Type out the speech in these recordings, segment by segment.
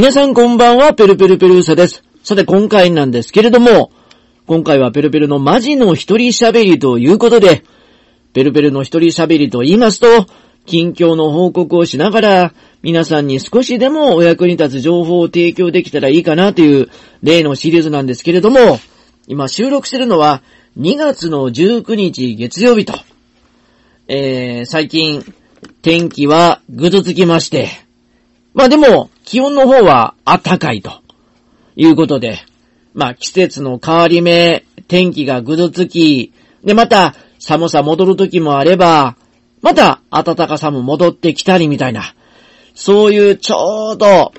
皆さんこんばんは、ペルペルペルーサです。さて今回なんですけれども、今回はペルペルのマジの一人喋りということで、ペルペルの一人喋りと言いますと、近況の報告をしながら、皆さんに少しでもお役に立つ情報を提供できたらいいかなという例のシリーズなんですけれども、今収録してるのは2月の19日月曜日と、えー、最近天気はぐずつきまして、まあでも気温の方は暖かいと。いうことで、まあ季節の変わり目、天気がぐずつき、でまた寒さ戻る時もあれば、また暖かさも戻ってきたりみたいな、そういうちょうど、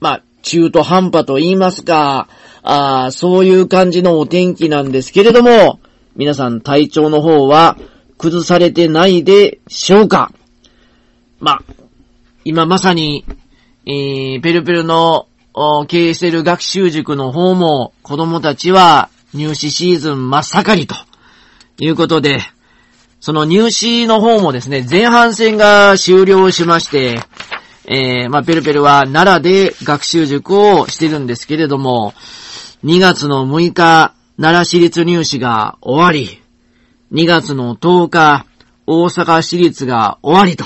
まあ中途半端と言いますか、あそういう感じのお天気なんですけれども、皆さん体調の方は崩されてないでしょうか。まあ、今まさに、えー、ペルペルの経営している学習塾の方も子供たちは入試シーズン真っ盛りということで、その入試の方もですね、前半戦が終了しまして、えー、まあ、ペルペルは奈良で学習塾をしてるんですけれども、2月の6日、奈良市立入試が終わり、2月の10日、大阪市立が終わりと。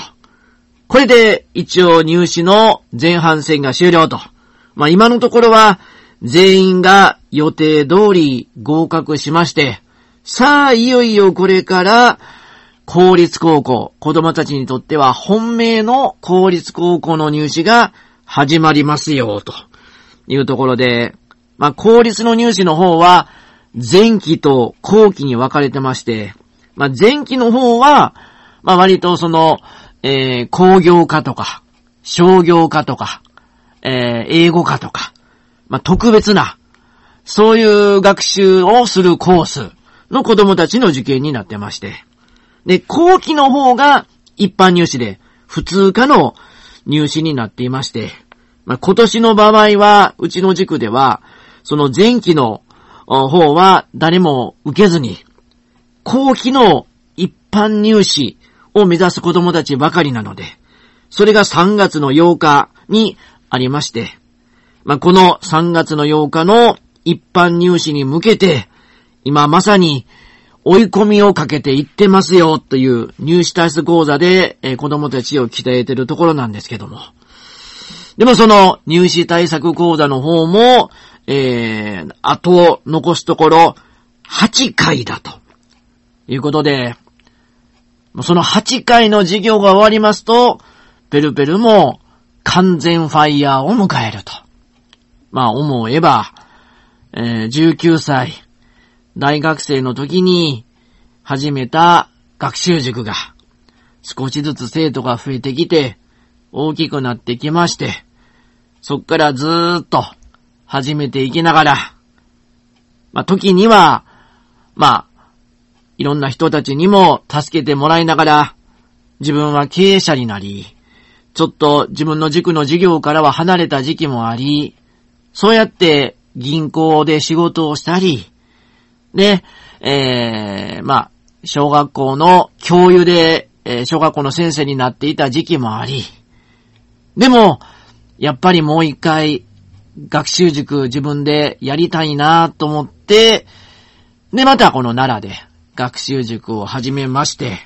これで一応入試の前半戦が終了と。まあ今のところは全員が予定通り合格しまして、さあいよいよこれから公立高校、子供たちにとっては本命の公立高校の入試が始まりますよ、というところで、まあ公立の入試の方は前期と後期に分かれてまして、まあ前期の方は、まあ割とその、えー、工業科とか、商業科とか、えー、英語科とか、まあ、特別な、そういう学習をするコースの子供たちの受験になってまして。で、後期の方が一般入試で、普通科の入試になっていまして、まあ、今年の場合は、うちの塾では、その前期の方は誰も受けずに、後期の一般入試を目指す子供たちばかりなので、それが3月の8日にありまして、まあ、この3月の8日の一般入試に向けて、今まさに追い込みをかけていってますよという入試体質講座で、えー、子供たちを鍛えてるところなんですけども。でもその入試対策講座の方も、えー、あと残すところ8回だということで、その8回の授業が終わりますと、ペルペルも完全ファイヤーを迎えると。まあ思えば、えー、19歳、大学生の時に始めた学習塾が少しずつ生徒が増えてきて大きくなってきまして、そっからずーっと始めていきながら、まあ時には、まあいろんな人たちにも助けてもらいながら、自分は経営者になり、ちょっと自分の塾の授業からは離れた時期もあり、そうやって銀行で仕事をしたり、で、えー、まあ、小学校の教諭で、えー、小学校の先生になっていた時期もあり、でも、やっぱりもう一回、学習塾自分でやりたいなと思って、で、またこの奈良で、学習塾を始めまして、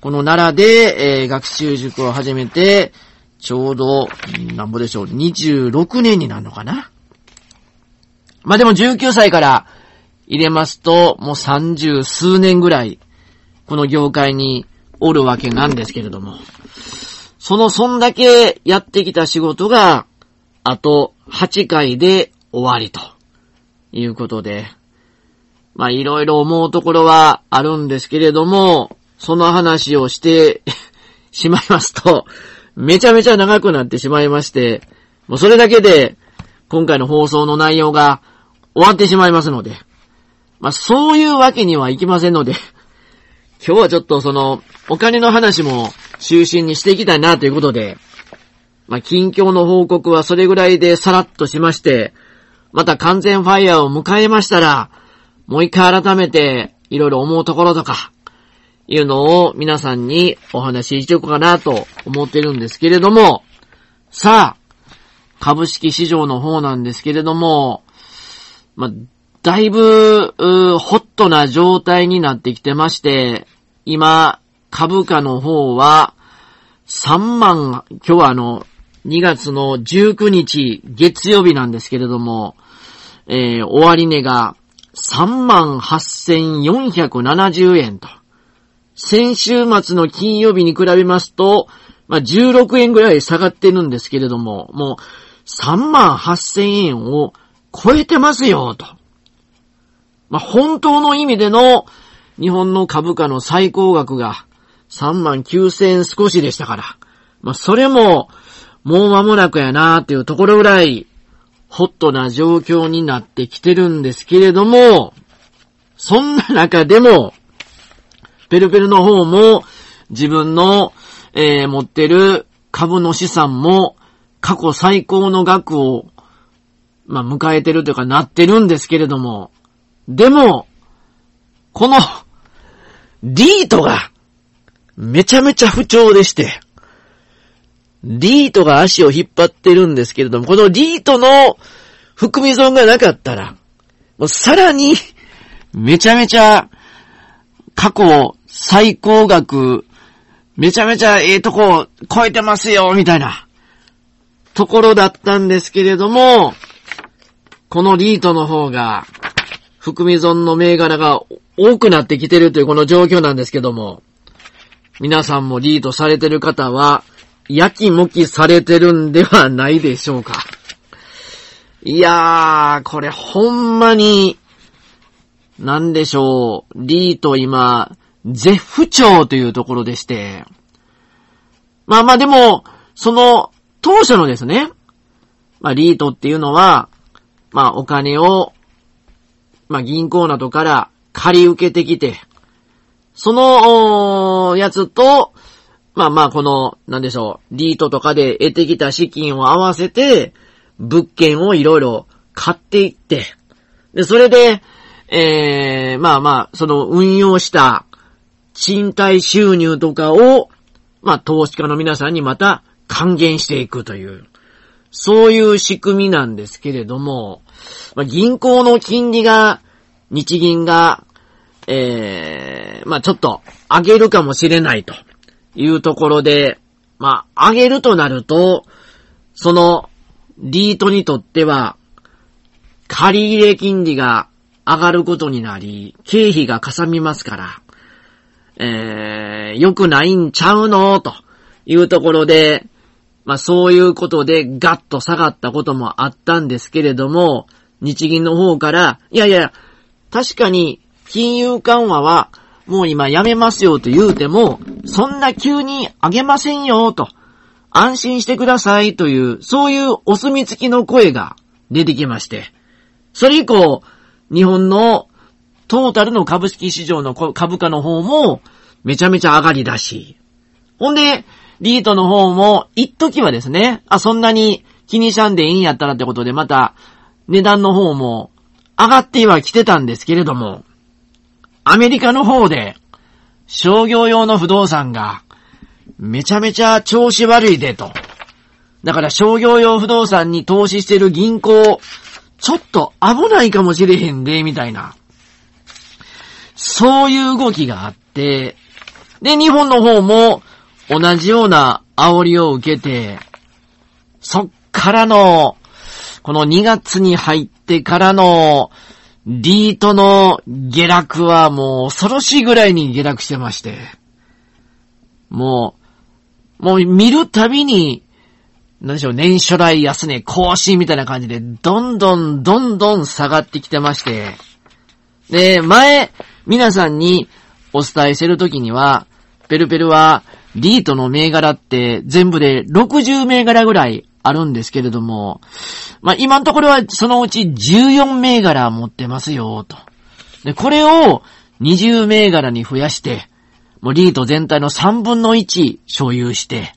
この奈良で、えー、学習塾を始めて、ちょうど、なんぼでしょう、26年になるのかな。まあ、でも19歳から入れますと、もう30数年ぐらい、この業界におるわけなんですけれども、その、そんだけやってきた仕事が、あと8回で終わりということで、まあいろいろ思うところはあるんですけれども、その話をして しまいますと、めちゃめちゃ長くなってしまいまして、もうそれだけで今回の放送の内容が終わってしまいますので、まあそういうわけにはいきませんので、今日はちょっとそのお金の話も中心にしていきたいなということで、まあ近況の報告はそれぐらいでさらっとしまして、また完全ファイヤーを迎えましたら、もう一回改めていろいろ思うところとか、いうのを皆さんにお話ししていこうかなと思ってるんですけれども、さあ、株式市場の方なんですけれども、ま、だいぶ、ホットな状態になってきてまして、今、株価の方は、3万、今日はあの、2月の19日、月曜日なんですけれども、えー、終値が38,470円と。先週末の金曜日に比べますと、まあ、16円ぐらい下がってるんですけれども、もう38,000円を超えてますよ、と。まあ、本当の意味での日本の株価の最高額が3万9000円少しでしたから。まあ、それも、もう間もなくやなーっていうところぐらい、ホットな状況になってきてるんですけれども、そんな中でも、ペルペルの方も自分の、えー、持ってる株の資産も過去最高の額を、まあ、迎えてるというかなってるんですけれども、でも、この、リートが、めちゃめちゃ不調でして、リートが足を引っ張ってるんですけれども、このリートの含み損がなかったら、もうさらに、めちゃめちゃ、過去最高額、めちゃめちゃええとこ超えてますよ、みたいな、ところだったんですけれども、このリートの方が、含み損の銘柄が多くなってきてるというこの状況なんですけども、皆さんもリードされてる方は、やきもきされてるんではないでしょうか。いやー、これほんまに、なんでしょう。リート今、絶不調というところでして。まあまあでも、その、当初のですね、まあリートっていうのは、まあお金を、まあ銀行などから借り受けてきて、その、やつと、まあまあこの、なんでしょう、リートとかで得てきた資金を合わせて、物件をいろいろ買っていって、で、それで、ええー、まあまあ、その運用した賃貸収入とかを、まあ投資家の皆さんにまた還元していくという、そういう仕組みなんですけれども、まあ、銀行の金利が、日銀が、ええー、まあちょっと上げるかもしれないと。いうところで、まあ、上げるとなると、その、リートにとっては、借入金利が上がることになり、経費がかさみますから、えー、良くないんちゃうの？というところで、まあそういうことでガッと下がったこともあったんですけれども、日銀の方から、いやいや、確かに金融緩和はもう今やめますよと言うても、そんな急にあげませんよと、安心してくださいという、そういうお墨付きの声が出てきまして、それ以降、日本のトータルの株式市場の株価の方もめちゃめちゃ上がりだし、ほんで、リートの方も、一時はですね、あ、そんなに気にしゃんでいいんやったらってことで、また、値段の方も上がっては来てたんですけれども、アメリカの方で、商業用の不動産が、めちゃめちゃ調子悪いでと。だから商業用不動産に投資してる銀行、ちょっと危ないかもしれへんで、みたいな。そういう動きがあって、で、日本の方も同じような煽りを受けて、そっからの、この2月に入ってからの、リートの下落はもう恐ろしいぐらいに下落してまして。もう、もう見るたびに、なんでしょう、年初来安値更新みたいな感じで、どんどんどんどん下がってきてまして。で、前、皆さんにお伝えしてるときには、ペルペルは、リートの銘柄って全部で60銘柄ぐらいあるんですけれども、まあ、今のところはそのうち14銘柄持ってますよ、と。で、これを20銘柄に増やして、もうリート全体の3分の1所有して、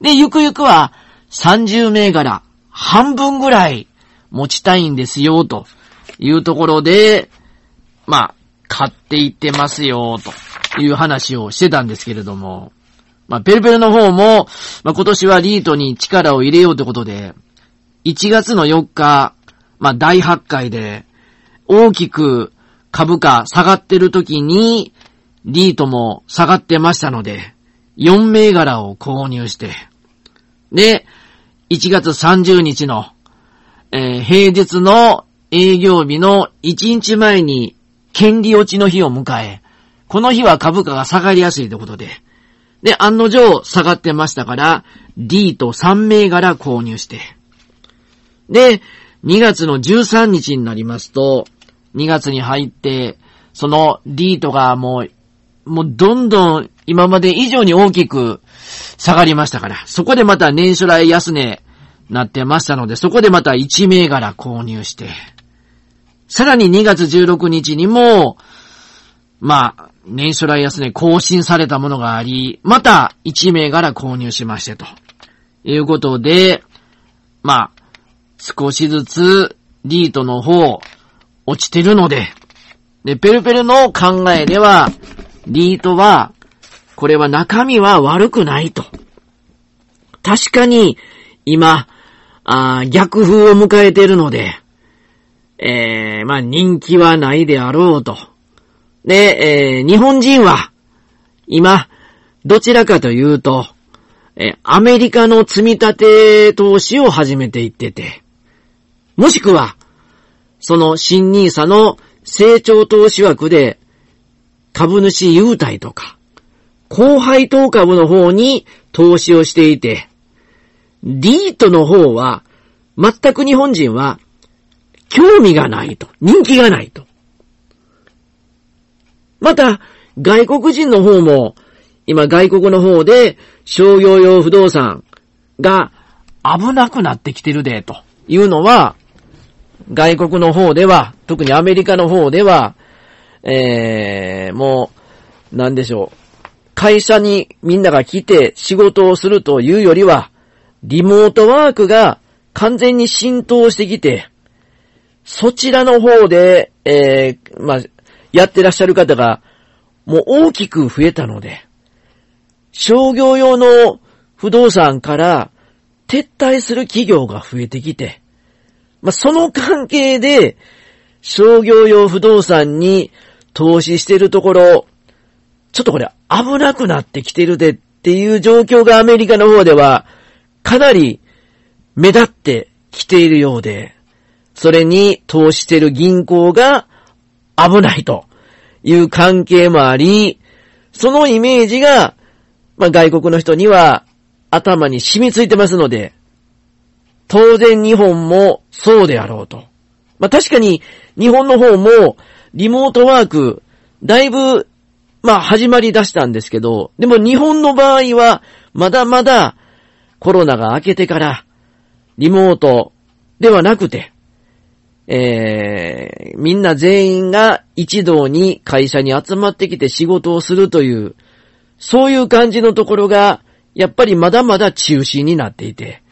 で、ゆくゆくは30銘柄、半分ぐらい持ちたいんですよ、というところで、まあ、買っていってますよ、という話をしてたんですけれども、まあ、ペルペルの方も、まあ、今年はリートに力を入れようってことで、1月の4日、まあ、大発会で、大きく株価下がってる時に、リートも下がってましたので、4銘柄を購入して、で、1月30日の、えー、平日の営業日の1日前に権利落ちの日を迎え、この日は株価が下がりやすいということで、で、案の定下がってましたから、D と3銘柄購入して、で、2月の13日になりますと、2月に入って、その D とがもう、もうどんどん今まで以上に大きく下がりましたから、そこでまた年初来安値なってましたので、そこでまた1銘柄購入して、さらに2月16日にも、まあ、年初来安値更新されたものがあり、また1銘柄購入しましてと。いうことで、まあ、少しずつリートの方、落ちてるので、で、ペルペルの考えでは、リートは、これは中身は悪くないと。確かに、今、あ逆風を迎えているので、えー、まあ人気はないであろうと。で、えー、日本人は、今、どちらかというと、えアメリカの積み立て投資を始めていってて、もしくは、その新ニーサの成長投資枠で株主優待とか、高配当株の方に投資をしていて、リートの方は全く日本人は興味がないと、人気がないと。また、外国人の方も、今外国の方で商業用不動産が危なくなってきてるで、というのは、外国の方では、特にアメリカの方では、えー、もう、なんでしょう。会社にみんなが来て仕事をするというよりは、リモートワークが完全に浸透してきて、そちらの方で、えー、まあ、やってらっしゃる方が、もう大きく増えたので、商業用の不動産から撤退する企業が増えてきて、まあ、その関係で、商業用不動産に投資してるところ、ちょっとこれ危なくなってきてるでっていう状況がアメリカの方ではかなり目立ってきているようで、それに投資してる銀行が危ないという関係もあり、そのイメージが、まあ、外国の人には頭に染みついてますので、当然日本もそうであろうと。まあ、確かに日本の方もリモートワークだいぶまあ始まり出したんですけど、でも日本の場合はまだまだコロナが明けてからリモートではなくて、えー、みんな全員が一堂に会社に集まってきて仕事をするという、そういう感じのところが、やっぱりまだまだ中心になっていて、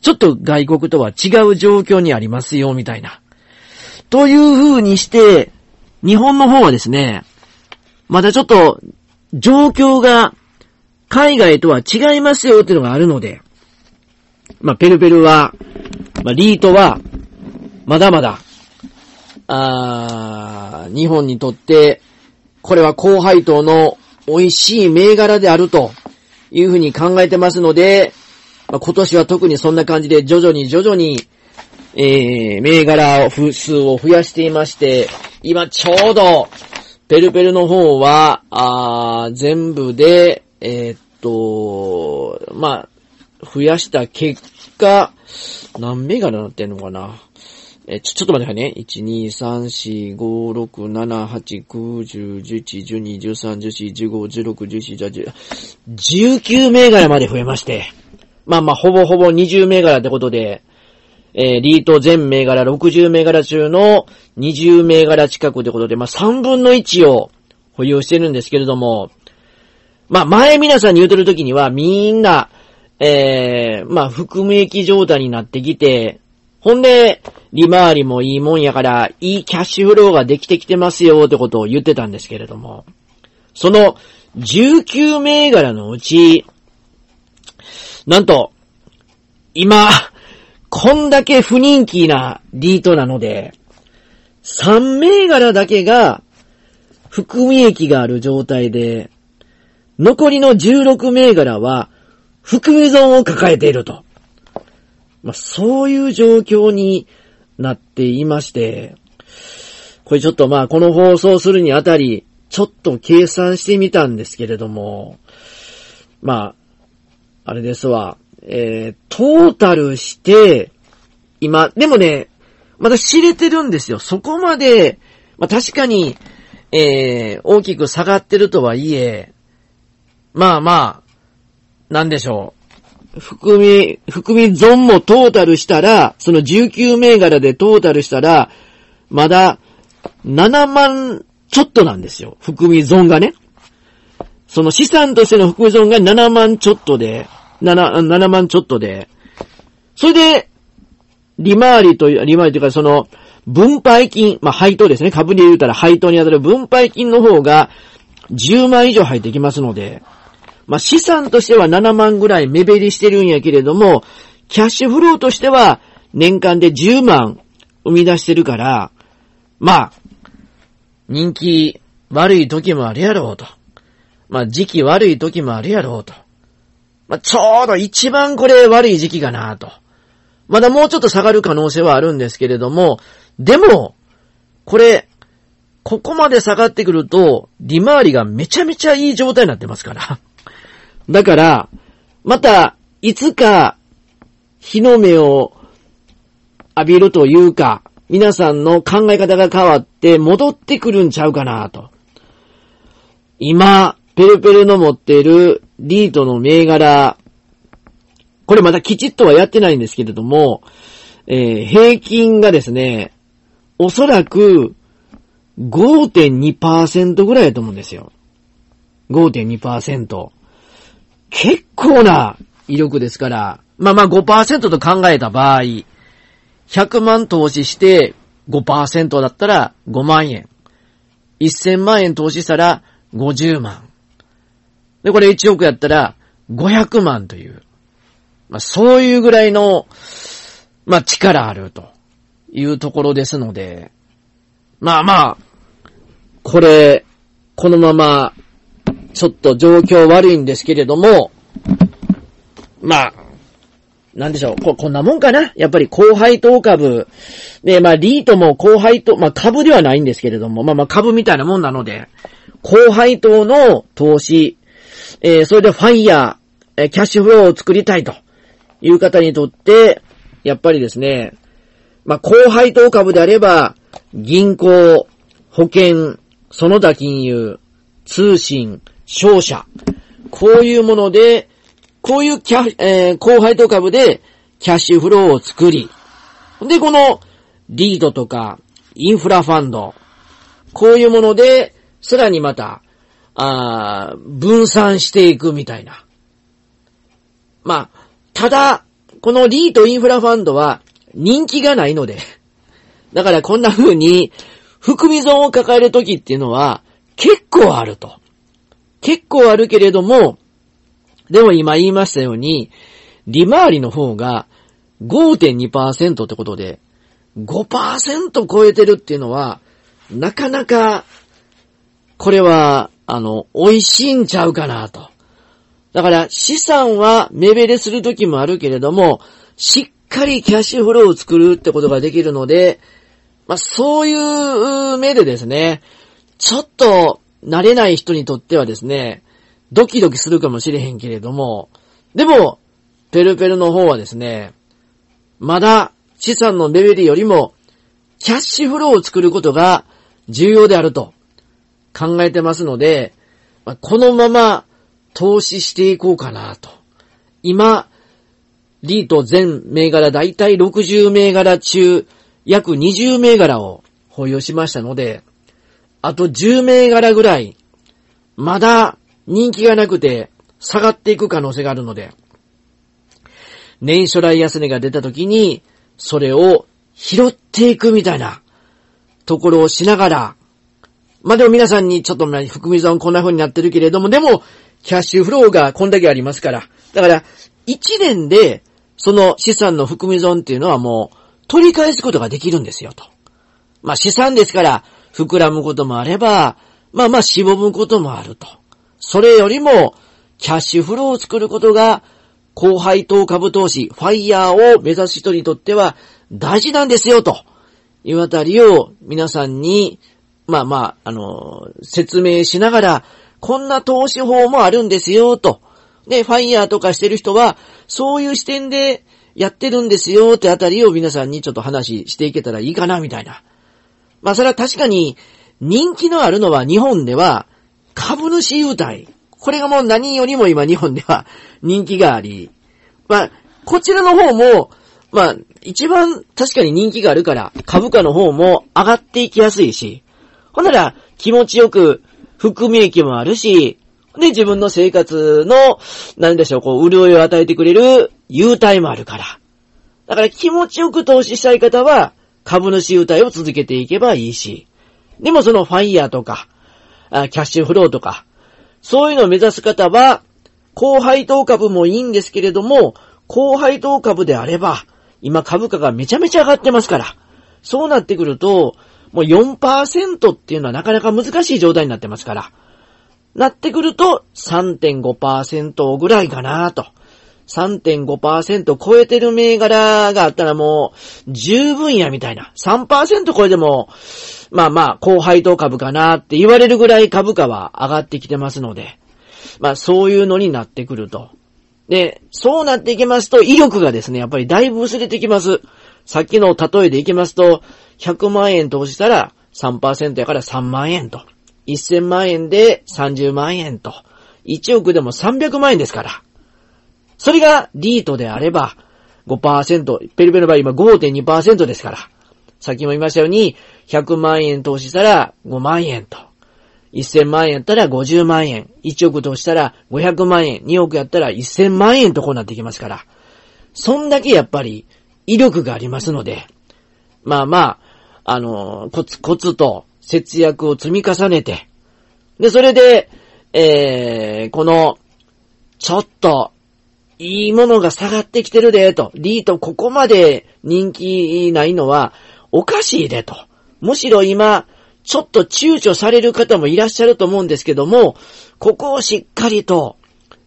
ちょっと外国とは違う状況にありますよ、みたいな。という風にして、日本の方はですね、またちょっと、状況が海外とは違いますよっていうのがあるので、まあ、ペルペルは、まあ、リートは、まだまだ、あ日本にとって、これは高配当の美味しい銘柄であるというふうに考えてますので、まあ、今年は特にそんな感じで徐々に徐々に、えー、銘柄を数を増やしていまして、今ちょうど、ペルペルの方は、あ全部で、えー、っと、まあ、増やした結果、何銘柄なってんのかな。えちょ、ちょっと待ってくださいね。1、2、3、4、5、6、7、8、9、10、11、12、13、14、15、16、17、18、19銘柄まで増えまして。まあまあ、ほぼほぼ20銘柄ってことで、えー、リート全銘柄60銘柄中の20銘柄近くってことで、まあ3分の1を保有してるんですけれども、まあ前皆さんに言うてる時にはみんな、えー、まあ含み益状態になってきて、ほんで、利回りもいいもんやから、いいキャッシュフローができてきてますよってことを言ってたんですけれども、その19銘柄のうち、なんと、今、こんだけ不人気なリートなので、3銘柄だけが含み益がある状態で、残りの16銘柄は含み損を抱えていると。まあ、そういう状況になっていまして、これちょっとまあこの放送するにあたり、ちょっと計算してみたんですけれども、まあ、あれですわ、えー、トータルして、今、でもね、まだ知れてるんですよ。そこまで、まあ確かに、えー、大きく下がってるとはいえ、まあまあ、なんでしょう。含み、含み損もトータルしたら、その19銘柄でトータルしたら、まだ7万ちょっとなんですよ。含み損がね。その資産としての含み損が7万ちょっとで、7、7万ちょっとで、それで、利回りという、利回りというかその、分配金、まあ、配当ですね。株で言うたら配当に当たる分配金の方が10万以上入ってきますので、まあ、資産としては7万ぐらい目減りしてるんやけれども、キャッシュフローとしては年間で10万生み出してるから、まあ、人気悪い時もあるやろうと。まあ、時期悪い時もあるやろうと。まあ、ちょうど一番これ悪い時期かなと。まだもうちょっと下がる可能性はあるんですけれども、でも、これ、ここまで下がってくると、利回りがめちゃめちゃいい状態になってますから。だから、また、いつか、日の目を浴びるというか、皆さんの考え方が変わって戻ってくるんちゃうかなと。今、ペルペルの持っているリートの銘柄、これまだきちっとはやってないんですけれども、えー、平均がですね、おそらく5.2%ぐらいだと思うんですよ。5.2%。結構な威力ですから、まあまあ5%と考えた場合、100万投資して5%だったら5万円。1000万円投資したら50万。で、これ1億やったら500万という。まあそういうぐらいの、まあ力あるというところですので、まあまあ、これ、このままちょっと状況悪いんですけれども、まあ、なんでしょう。こ、こんなもんかな？やっぱり後輩等株。で、まあ、リートも後輩と、まあ、株ではないんですけれども、まあまあ、株みたいなもんなので、後輩等の投資、えー、それでファイヤー、えー、キャッシュフローを作りたいという方にとって、やっぱりですね、まあ、後輩等株であれば、銀行、保険、その他金融、通信、商社。こういうもので、こういうキャ、えー、後輩と株でキャッシュフローを作り、で、このリードとかインフラファンド、こういうもので、さらにまた、あ分散していくみたいな。まあ、ただ、このリートインフラファンドは人気がないので、だからこんな風に含み損を抱える時っていうのは結構あると。結構あるけれども、でも今言いましたように、利回りの方が5.2%ってことで、5%超えてるっていうのは、なかなか、これは、あの、美味しいんちゃうかなと。だから資産は目減りする時もあるけれども、しっかりキャッシュフローを作るってことができるので、まあそういう目でですね、ちょっと慣れない人にとってはですね、ドキドキするかもしれへんけれども、でも、ペルペルの方はですね、まだ資産のレベルよりも、キャッシュフローを作ることが重要であると考えてますので、このまま投資していこうかなと。今、リート全銘柄だいたい60銘柄中、約20銘柄を保有しましたので、あと10銘柄ぐらい、まだ人気がなくて下がっていく可能性があるので、年初来安値が出た時に、それを拾っていくみたいなところをしながら、まあ、でも皆さんにちょっと含み損こんな風になってるけれども、でも、キャッシュフローがこんだけありますから。だから、1年でその資産の含み損っていうのはもう取り返すことができるんですよと。まあ資産ですから膨らむこともあれば、まあまあしぼむこともあると。それよりもキャッシュフローを作ることが高配当株投資、ファイヤーを目指す人にとっては大事なんですよというあたりを皆さんに、まあまあ、あの、説明しながら、こんな投資法もあるんですよと。で、ファイヤーとかしてる人は、そういう視点でやってるんですよってあたりを皆さんにちょっと話していけたらいいかなみたいな。まあそれは確かに人気のあるのは日本では株主優待。これがもう何よりも今日本では人気があり。まあ、こちらの方も、まあ、一番確かに人気があるから株価の方も上がっていきやすいし。ほんなら気持ちよく含み益もあるし、で、自分の生活の、なんでしょう、こう、潤いを与えてくれる優待もあるから。だから気持ちよく投資したい方は、株主優待を続けていけばいいし。でもそのファイヤーとか、キャッシュフローとか、そういうのを目指す方は、高配当株もいいんですけれども、高配当株であれば、今株価がめちゃめちゃ上がってますから、そうなってくると、もう4%っていうのはなかなか難しい状態になってますから、なってくると3.5%ぐらいかなと。3.5%超えてる銘柄があったらもう十分やみたいな。3%超えても、まあまあ、高配当株かなって言われるぐらい株価は上がってきてますので、まあそういうのになってくると。で、そうなっていきますと威力がですね、やっぱりだいぶ薄れてきます。さっきの例えでいきますと、100万円投資したら3%やから3万円と。1000万円で30万円と。1億でも300万円ですから。それがリートであれば5%、ペルペルの場合今5.2%ですから。さっきも言いましたように、100万円投資したら5万円と。1000万円やったら50万円。1億投資したら500万円。2億やったら1000万円とこうなってきますから。そんだけやっぱり威力がありますので。まあまあ、あの、コツコツと節約を積み重ねて、で、それで、えー、この、ちょっと、いいものが下がってきてるで、と。リートここまで人気ないのは、おかしいで、と。むしろ今、ちょっと躊躇される方もいらっしゃると思うんですけども、ここをしっかりと、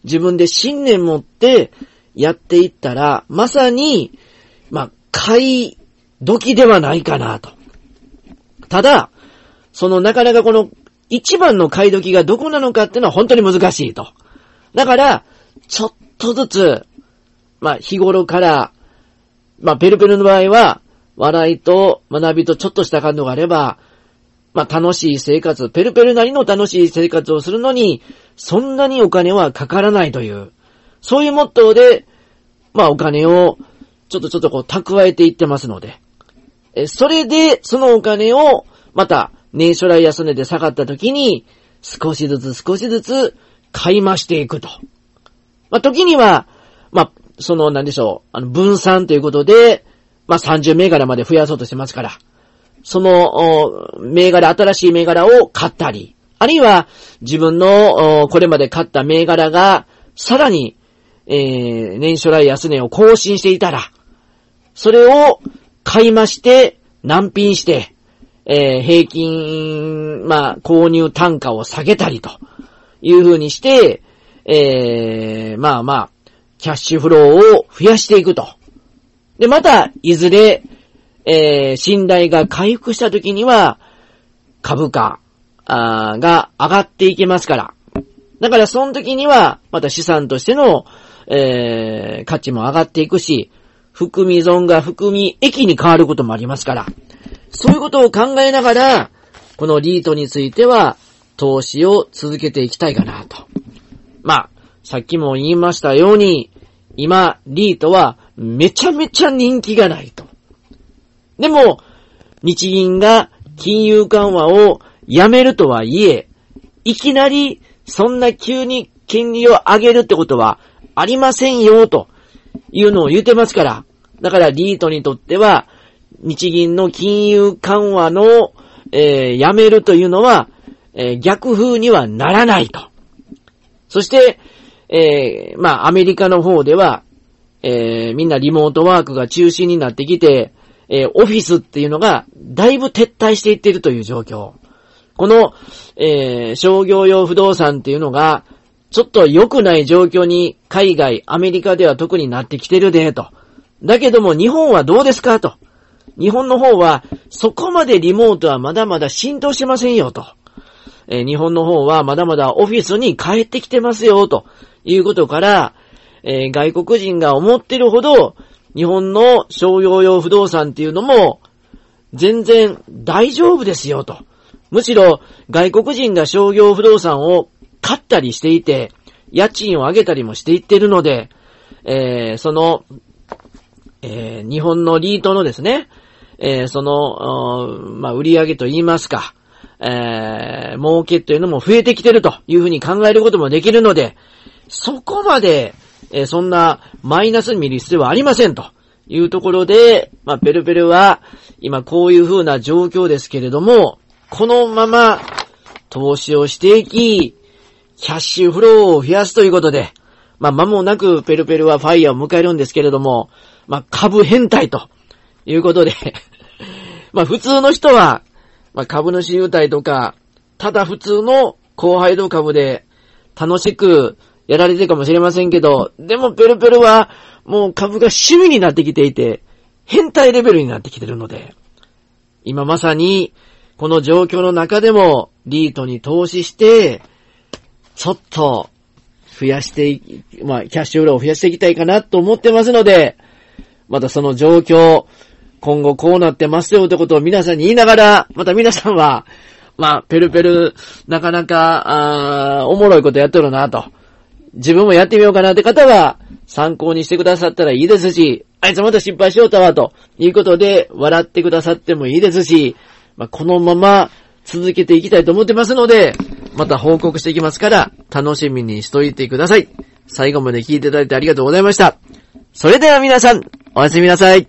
自分で信念持ってやっていったら、まさに、まあ、買い時ではないかなと。ただ、そのなかなかこの一番の買い時がどこなのかっていうのは本当に難しいと。だから、ちょっととずつ、まあ日頃から、まあペルペルの場合は、笑いと学びとちょっとした感動があれば、まあ楽しい生活、ペルペルなりの楽しい生活をするのに、そんなにお金はかからないという、そういうモットーで、まあお金を、ちょっとちょっとこう蓄えていってますので、え、それで、そのお金を、また、年初来安値で下がった時に、少しずつ少しずつ買い増していくと。まあ、時には、まあ、その、なんでしょう、あの、分散ということで、まあ、30銘柄まで増やそうとしてますから、その、銘柄、新しい銘柄を買ったり、あるいは、自分の、これまで買った銘柄が、さらに、えー、年初来安値を更新していたら、それを買い増して、難品して、えー、平均、まあ、購入単価を下げたりという風にして、えー、まあまあ、キャッシュフローを増やしていくと。で、また、いずれ、えー、信頼が回復した時には、株価あが上がっていけますから。だから、その時には、また資産としての、えー、価値も上がっていくし、含み損が含み益に変わることもありますから。そういうことを考えながら、このリートについては、投資を続けていきたいかなと。まあ、さっきも言いましたように、今、リートはめちゃめちゃ人気がないと。でも、日銀が金融緩和をやめるとはいえ、いきなりそんな急に金利を上げるってことはありませんよ、というのを言ってますから。だからリートにとっては、日銀の金融緩和の、えー、やめるというのは、えー、逆風にはならないと。そして、えー、まあ、アメリカの方では、えー、みんなリモートワークが中心になってきて、えー、オフィスっていうのがだいぶ撤退していってるという状況。この、えー、商業用不動産っていうのが、ちょっと良くない状況に海外、アメリカでは特になってきてるで、と。だけども日本はどうですかと。日本の方は、そこまでリモートはまだまだ浸透してませんよ、と。え、日本の方はまだまだオフィスに帰ってきてますよ、ということから、え、外国人が思ってるほど、日本の商用用不動産っていうのも、全然大丈夫ですよと。むしろ外国人が商業不動産を買ったりしていて、家賃を上げたりもしていってるので、えー、その、えー、日本のリートのですね、えー、その、まあ、売り上げと言いますか、えー、儲けというのも増えてきてるというふうに考えることもできるので、そこまで、えー、そんなマイナスに見る必要はありませんというところで、まあ、ペルペルは今こういう風な状況ですけれども、このまま投資をしていき、キャッシュフローを増やすということで、まあ、間もなくペルペルはファイヤーを迎えるんですけれども、まあ、株変態ということで ま、普通の人は、まあ、株主優待とか、ただ普通の高配当株で楽しくやられてるかもしれませんけど、でもペルペルはもう株が趣味になってきていて、変態レベルになってきてるので、今まさにこの状況の中でもリートに投資して、ちょっと増やしてまあ、キャッシュフローを増やしていきたいかなと思ってますので、またその状況、今後こうなってますよってことを皆さんに言いながら、また皆さんは、まあ、ペルペル、なかなか、あおもろいことやってるなと。自分もやってみようかなって方は、参考にしてくださったらいいですし、あいつまた失敗しようたわ、ということで、笑ってくださってもいいですし、まあ、このまま続けていきたいと思ってますので、また報告していきますから、楽しみにしといてください。最後まで聞いていただいてありがとうございました。それでは皆さん、おやすみなさい。